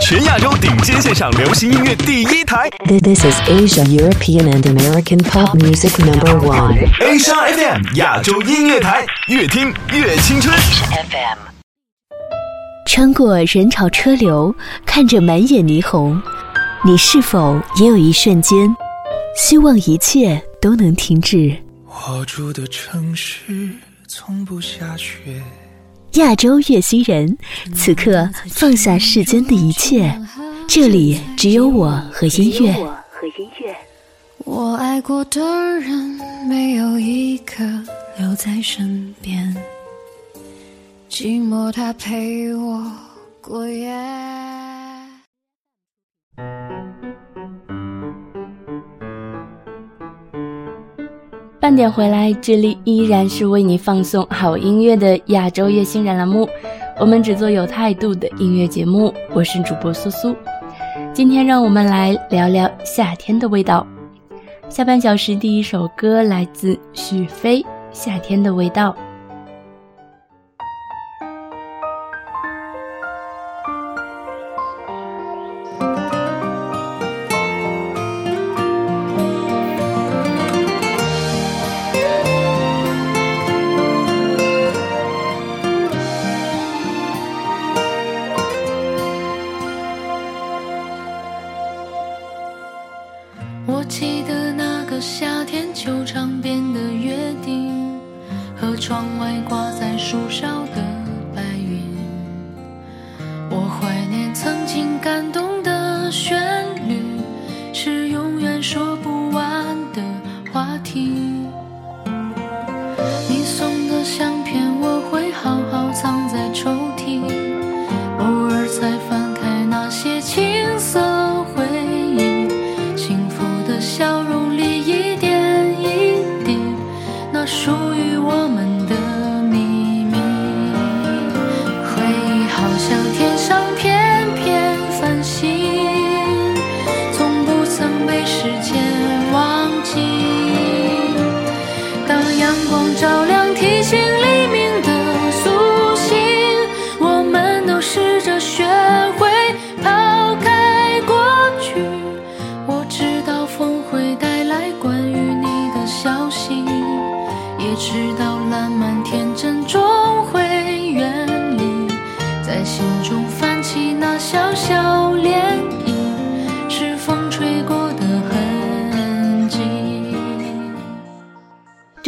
全亚洲顶尖线上流行音乐第一台。This is Asia, European, and American pop music number one. Asia FM 亚洲音乐台，越听越青春。FM 穿过人潮车流，看着满眼霓虹，你是否也有一瞬间，希望一切都能停止？我住的城市从不下雪。亚洲月星人，此刻放下世间的一切，这里只有我和音乐。我爱过的人，没有一个留在身边，寂寞它陪我过夜。半点回来，这里依然是为你放送好音乐的亚洲乐星人栏目。我们只做有态度的音乐节目，我是主播苏苏。今天让我们来聊聊夏天的味道。下半小时第一首歌来自许飞，《夏天的味道》。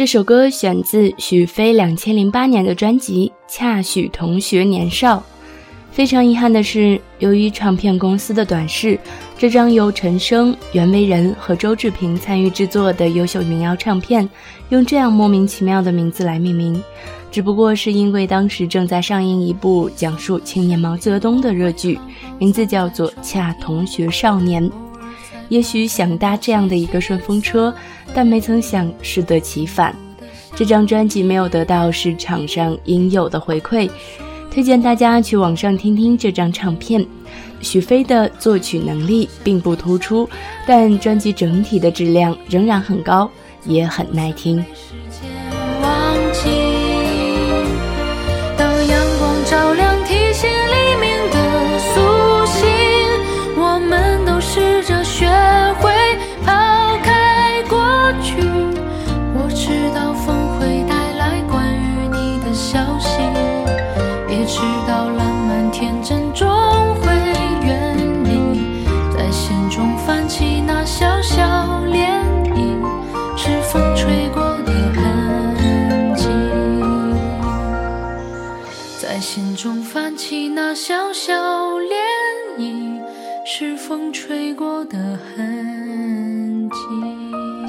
这首歌选自许飞两千零八年的专辑《恰许同学年少》。非常遗憾的是，由于唱片公司的短视，这张由陈升、袁惟仁和周志平参与制作的优秀民谣唱片，用这样莫名其妙的名字来命名，只不过是因为当时正在上映一部讲述青年毛泽东的热剧，名字叫做《恰同学少年》。也许想搭这样的一个顺风车，但没曾想适得其反。这张专辑没有得到市场上应有的回馈，推荐大家去网上听听这张唱片。许飞的作曲能力并不突出，但专辑整体的质量仍然很高，也很耐听。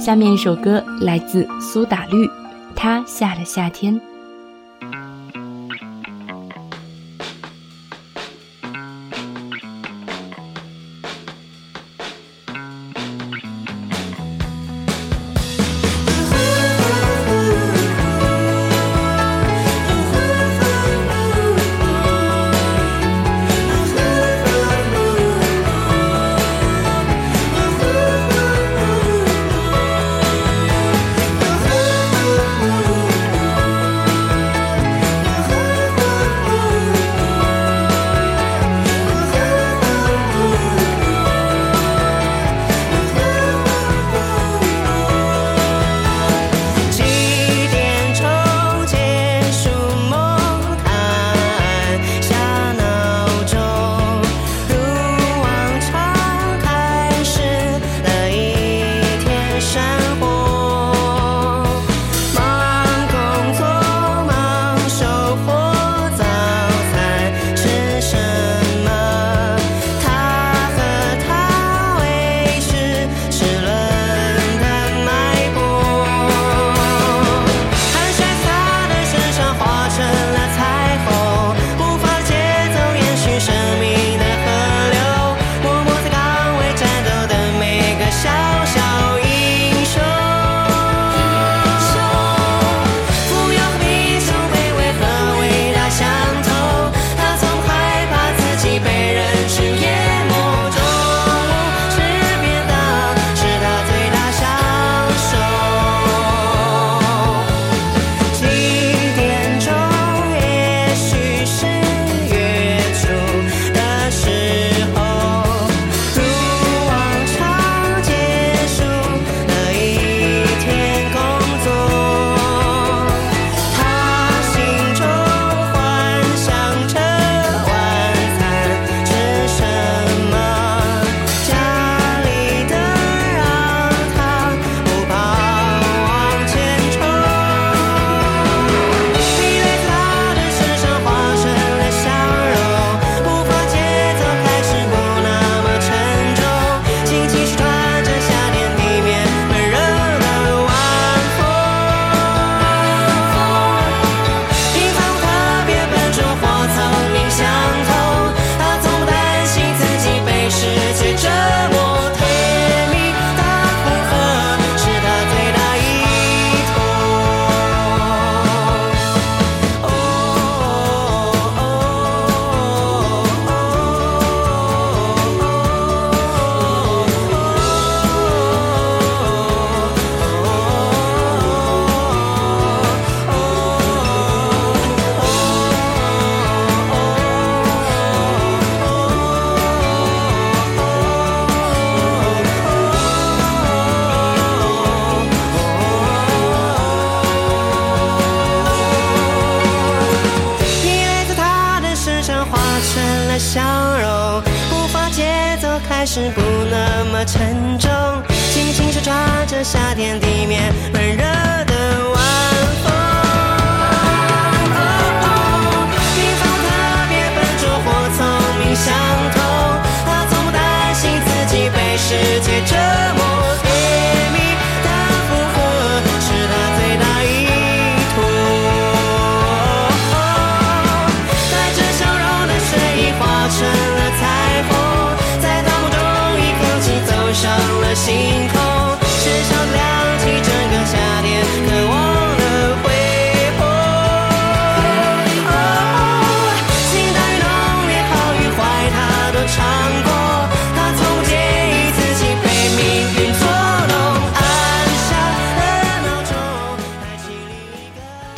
下面一首歌来自苏打绿，《他下了夏天》。是不那么沉重，轻轻手抓着夏天地面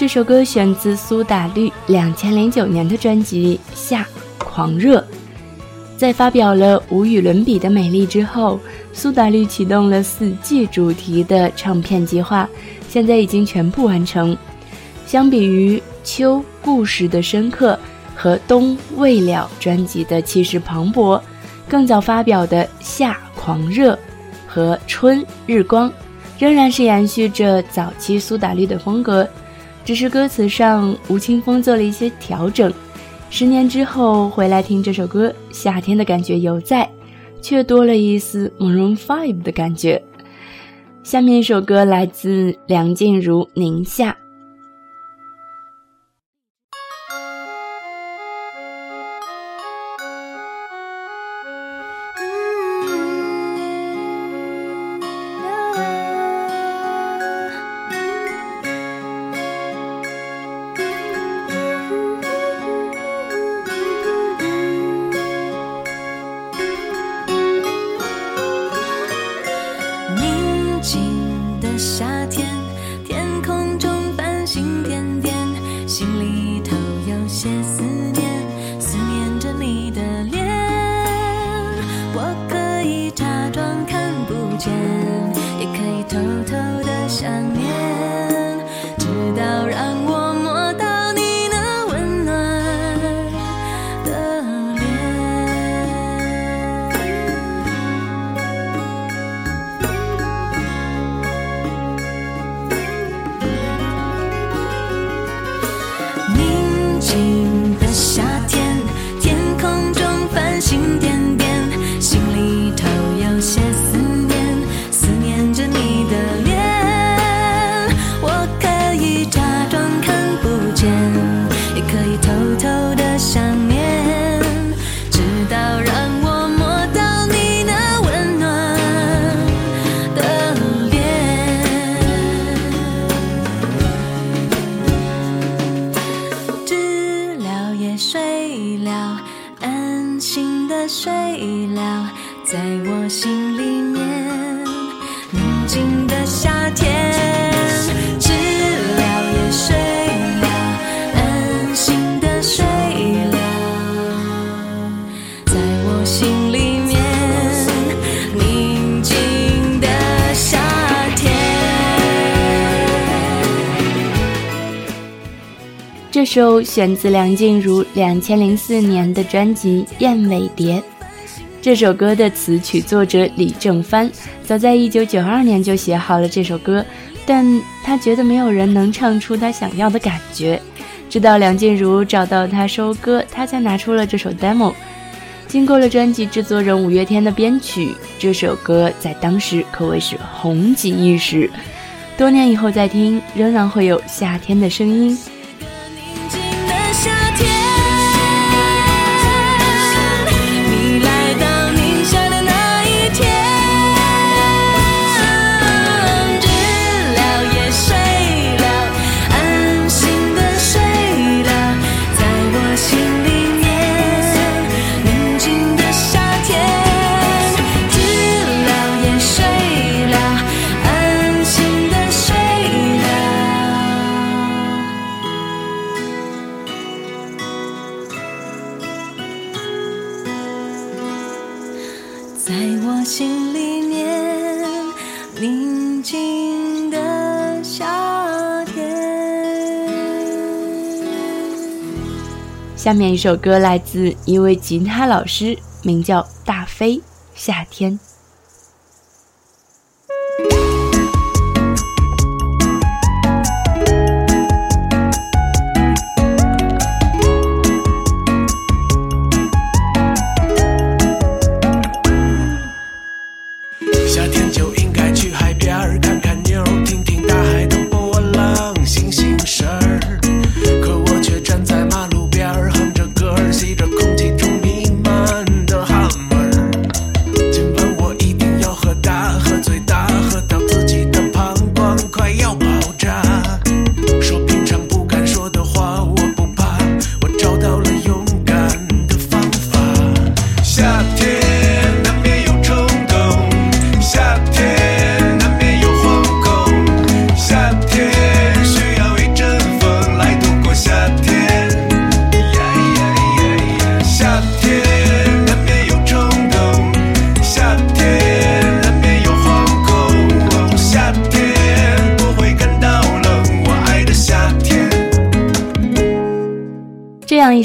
这首歌选自苏打绿两千零九年的专辑《夏狂热》。在发表了无与伦比的美丽之后，苏打绿启动了四季主题的唱片计划，现在已经全部完成。相比于秋故事的深刻和冬未了专辑的气势磅礴，更早发表的《夏狂热》和春日光，仍然是延续着早期苏打绿的风格，只是歌词上吴青峰做了一些调整。十年之后回来听这首歌，夏天的感觉犹在，却多了一丝 Maroon Five 的感觉。下面一首歌来自梁静茹《宁夏》。这首选自梁静茹两千零四年的专辑《燕尾蝶》。这首歌的词曲作者李正帆早在一九九二年就写好了这首歌，但他觉得没有人能唱出他想要的感觉。直到梁静茹找到他收歌，他才拿出了这首 demo。经过了专辑制作人五月天的编曲，这首歌在当时可谓是红极一时。多年以后再听，仍然会有夏天的声音。下面一首歌来自一位吉他老师，名叫大飞。夏天。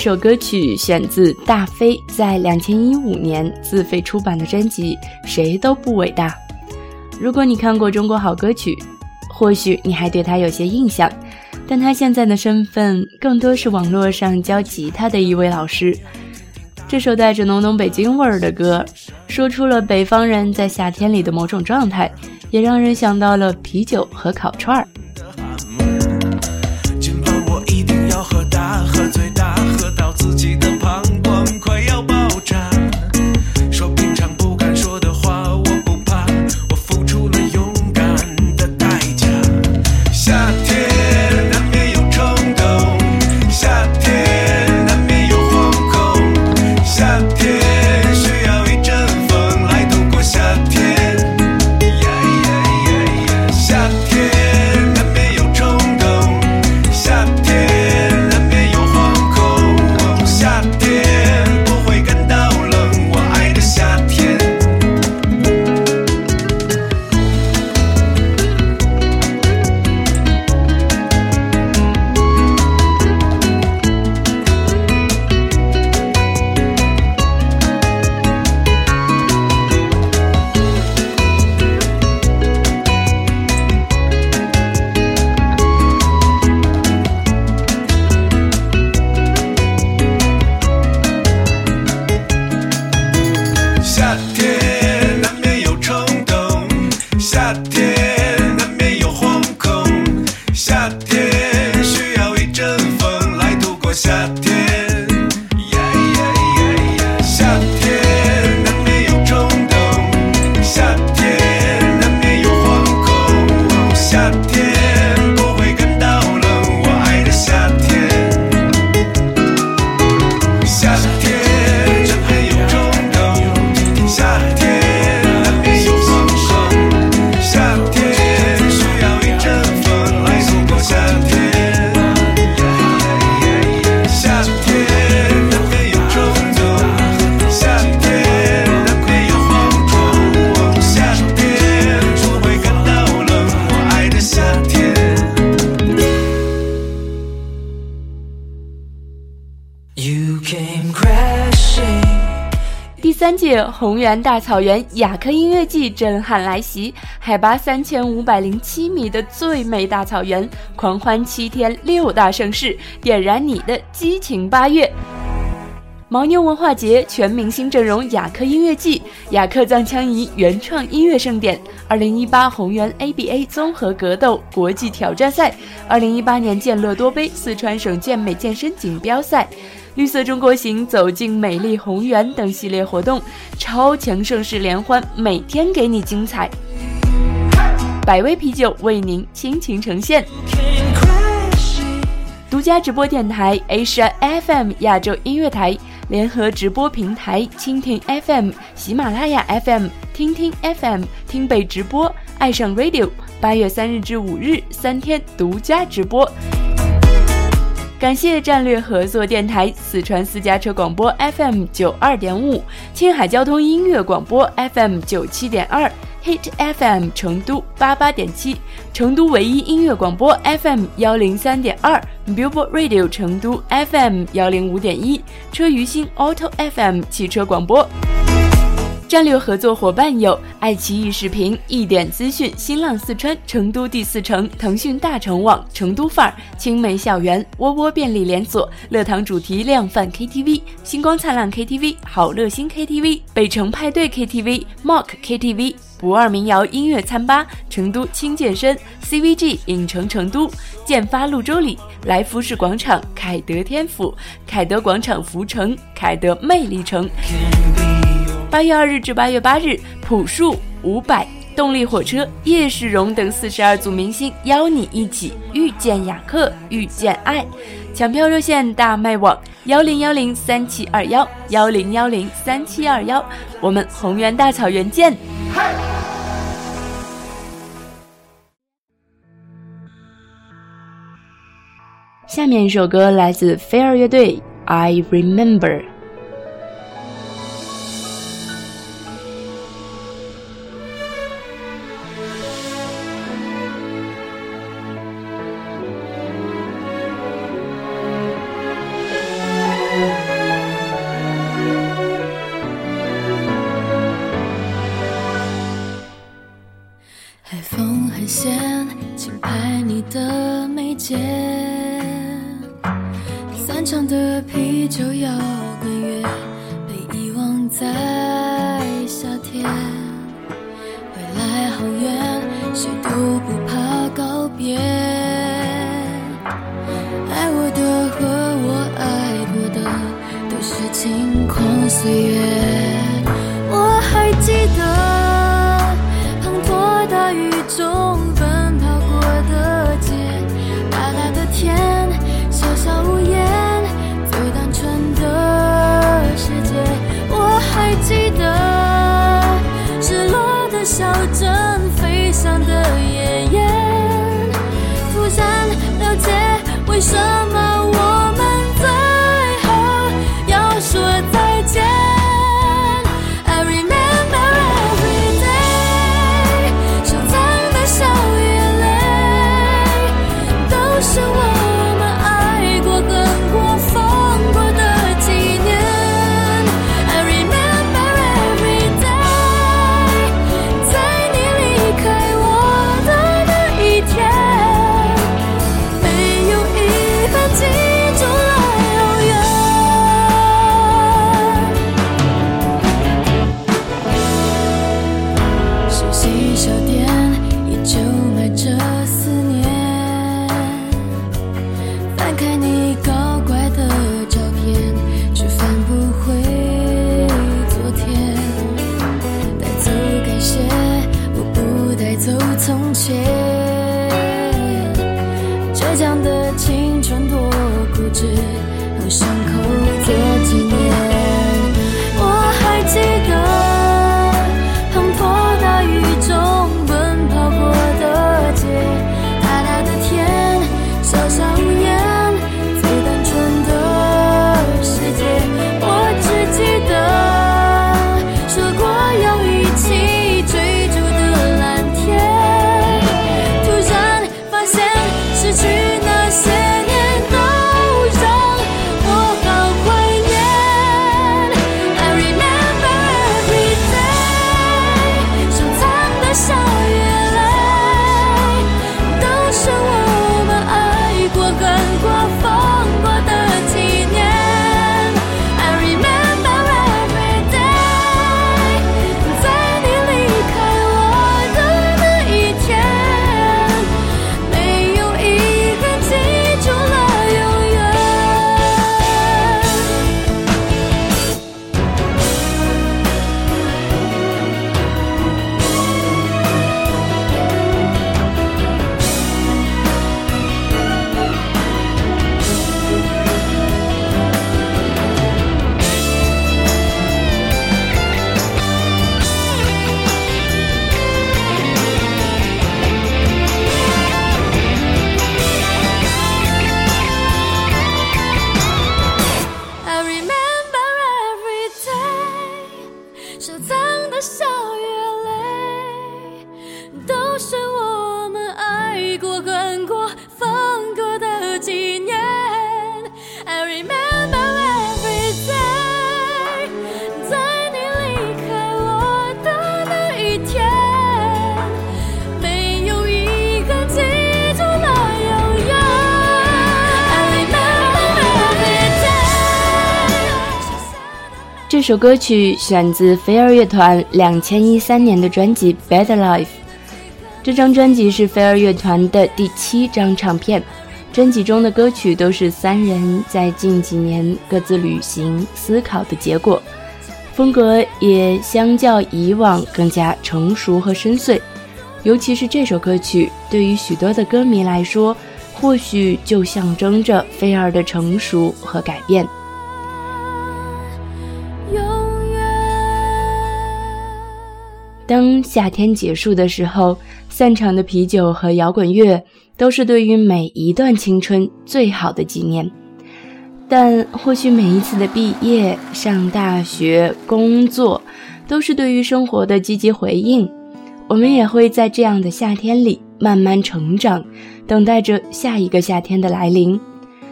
首歌曲选自大飞在两千一五年自费出版的专辑《谁都不伟大》。如果你看过《中国好歌曲》，或许你还对他有些印象，但他现在的身份更多是网络上教吉他的一位老师。这首带着浓浓北京味儿的歌，说出了北方人在夏天里的某种状态，也让人想到了啤酒和烤串儿。红原大草原雅克音乐季震撼来袭，海拔三千五百零七米的最美大草原，狂欢七天六大盛世，点燃你的激情八月。牦牛文化节全明星阵容雅克音乐季，雅克藏羌彝原创音乐盛典，二零一八红原 ABA 综合格斗国际挑战赛，二零一八年健乐多杯四川省健美健身锦标赛。绿色中国行走进美丽红原等系列活动，超强盛世联欢，每天给你精彩。百威啤酒为您倾情呈现。独家直播电台 Asia FM 亚洲音乐台联合直播平台蜻蜓 FM、喜马拉雅 FM、听听 FM、听贝直播、爱上 Radio，八月三日至五日三天独家直播。感谢战略合作电台四川私家车广播 FM 九二点五，青海交通音乐广播 FM 九七点二，Hit FM 成都八八点七，成都唯一音乐广播 FM 幺零三点二，Billboard Radio 成都 FM 幺零五点一，车鱼星 Auto FM 汽车广播。战略合作伙伴有爱奇艺视频、一点资讯、新浪四川、成都第四城、腾讯大成网、成都范儿、青梅校园、窝窝便利连锁、乐堂主题量贩 KTV、星光灿烂 KTV、好乐星 KTV、北城派对 KTV、Mock KTV。不二民谣音乐餐吧、成都轻健身、CVG 影城成都、建发鹭洲里、来福士广场、凯德天府、凯德广场福城、凯德魅力城。八月二日至八月八日，朴树、五百、动力火车、叶世荣等四十二组明星邀你一起遇见雅克，遇见爱。抢票热线大麦网幺零幺零三七二幺幺零幺零三七二幺，我们红原大草原见。下面一首歌来自飞儿乐队，《I Remember》。小镇，飞翔的夜雁，突然了解为什么我熟悉小店依旧埋着思念，翻开你搞怪的照片，却翻不回昨天。带走感谢，我不带走从前。倔强的青春多固执，用伤口做纪念。首歌曲选自飞儿乐团两千一三年的专辑《Better Life》。这张专辑是飞儿乐团的第七张唱片，专辑中的歌曲都是三人在近几年各自旅行思考的结果，风格也相较以往更加成熟和深邃。尤其是这首歌曲，对于许多的歌迷来说，或许就象征着菲儿的成熟和改变。当夏天结束的时候，散场的啤酒和摇滚乐都是对于每一段青春最好的纪念。但或许每一次的毕业、上大学、工作，都是对于生活的积极回应。我们也会在这样的夏天里慢慢成长，等待着下一个夏天的来临。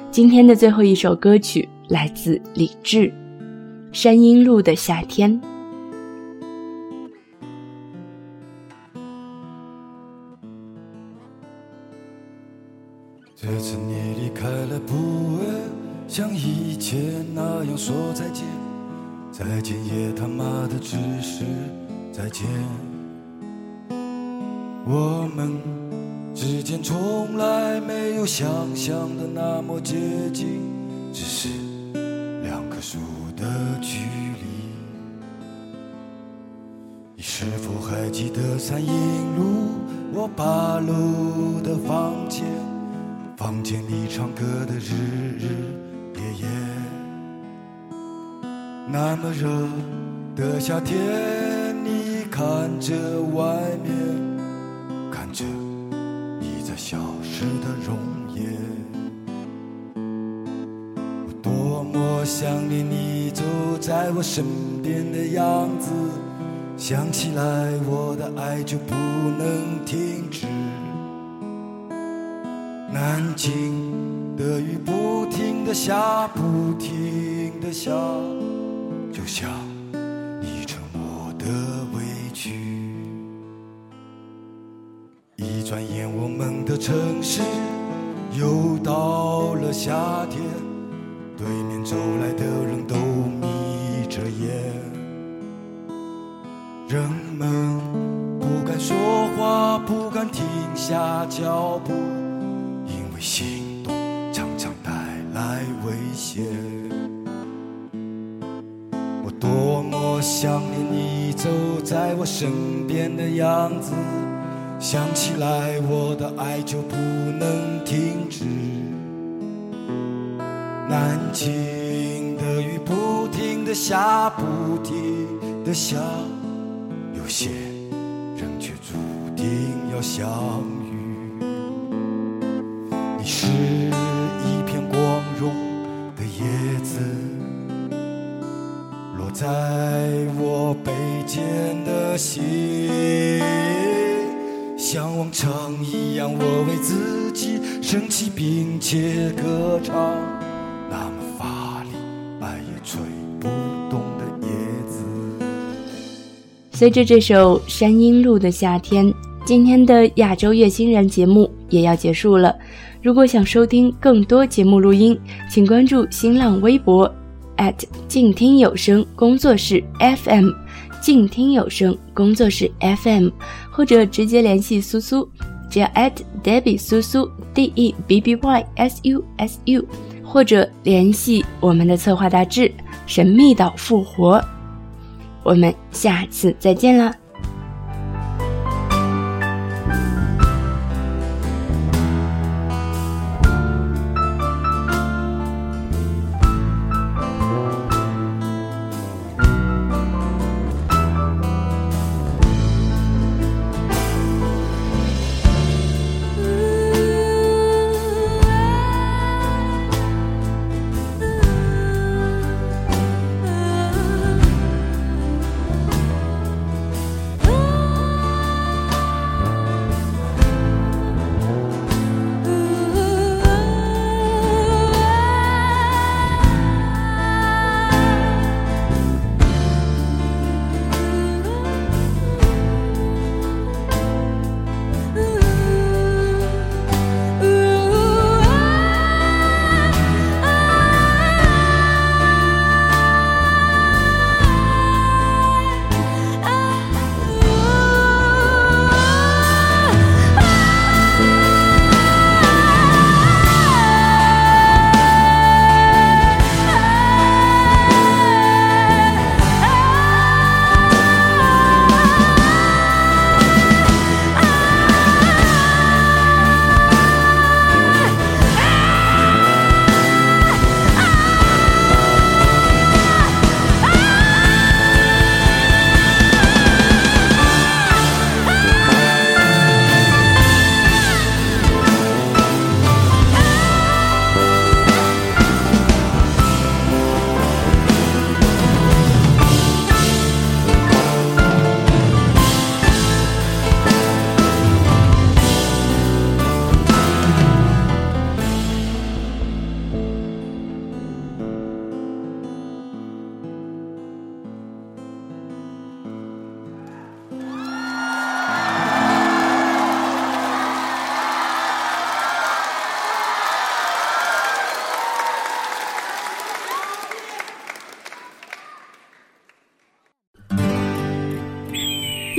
今天的最后一首歌曲来自李志，《山阴路的夏天》。这次你离开了，不会像以前那样说再见，再见也他妈的只是再见。我们之间从来没有想象的那么接近，只是两棵树的距离。你是否还记得三阴路我八楼的房间？房间里唱歌的日日夜夜，那么热的夏天，你看着外面，看着你在消失的容颜。我多么想念你走在我身边的样子，想起来我的爱就不能停止。南京的雨不停的下，不停的下，就像你沉默的委屈。一转眼，我们的城市又到了夏天，对面走来的人都眯着眼，我身边的样子，想起来我的爱就不能停止。南京的雨不停的下，不停的下，有些人却注定要相的心，像往常一样，我为自己升起并且歌唱，那么法力，爱也吹不动的叶子。随着这首《山阴路的夏天》，今天的亚洲乐新人节目也要结束了。如果想收听更多节目录音，请关注新浪微博静听有声工作室 FM，静听有声工作室 FM，或者直接联系苏苏，只要 Debbie 苏苏 D E B B Y S U S U，或者联系我们的策划大志神秘岛复活。我们下次再见了！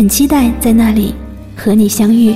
很期待在那里和你相遇。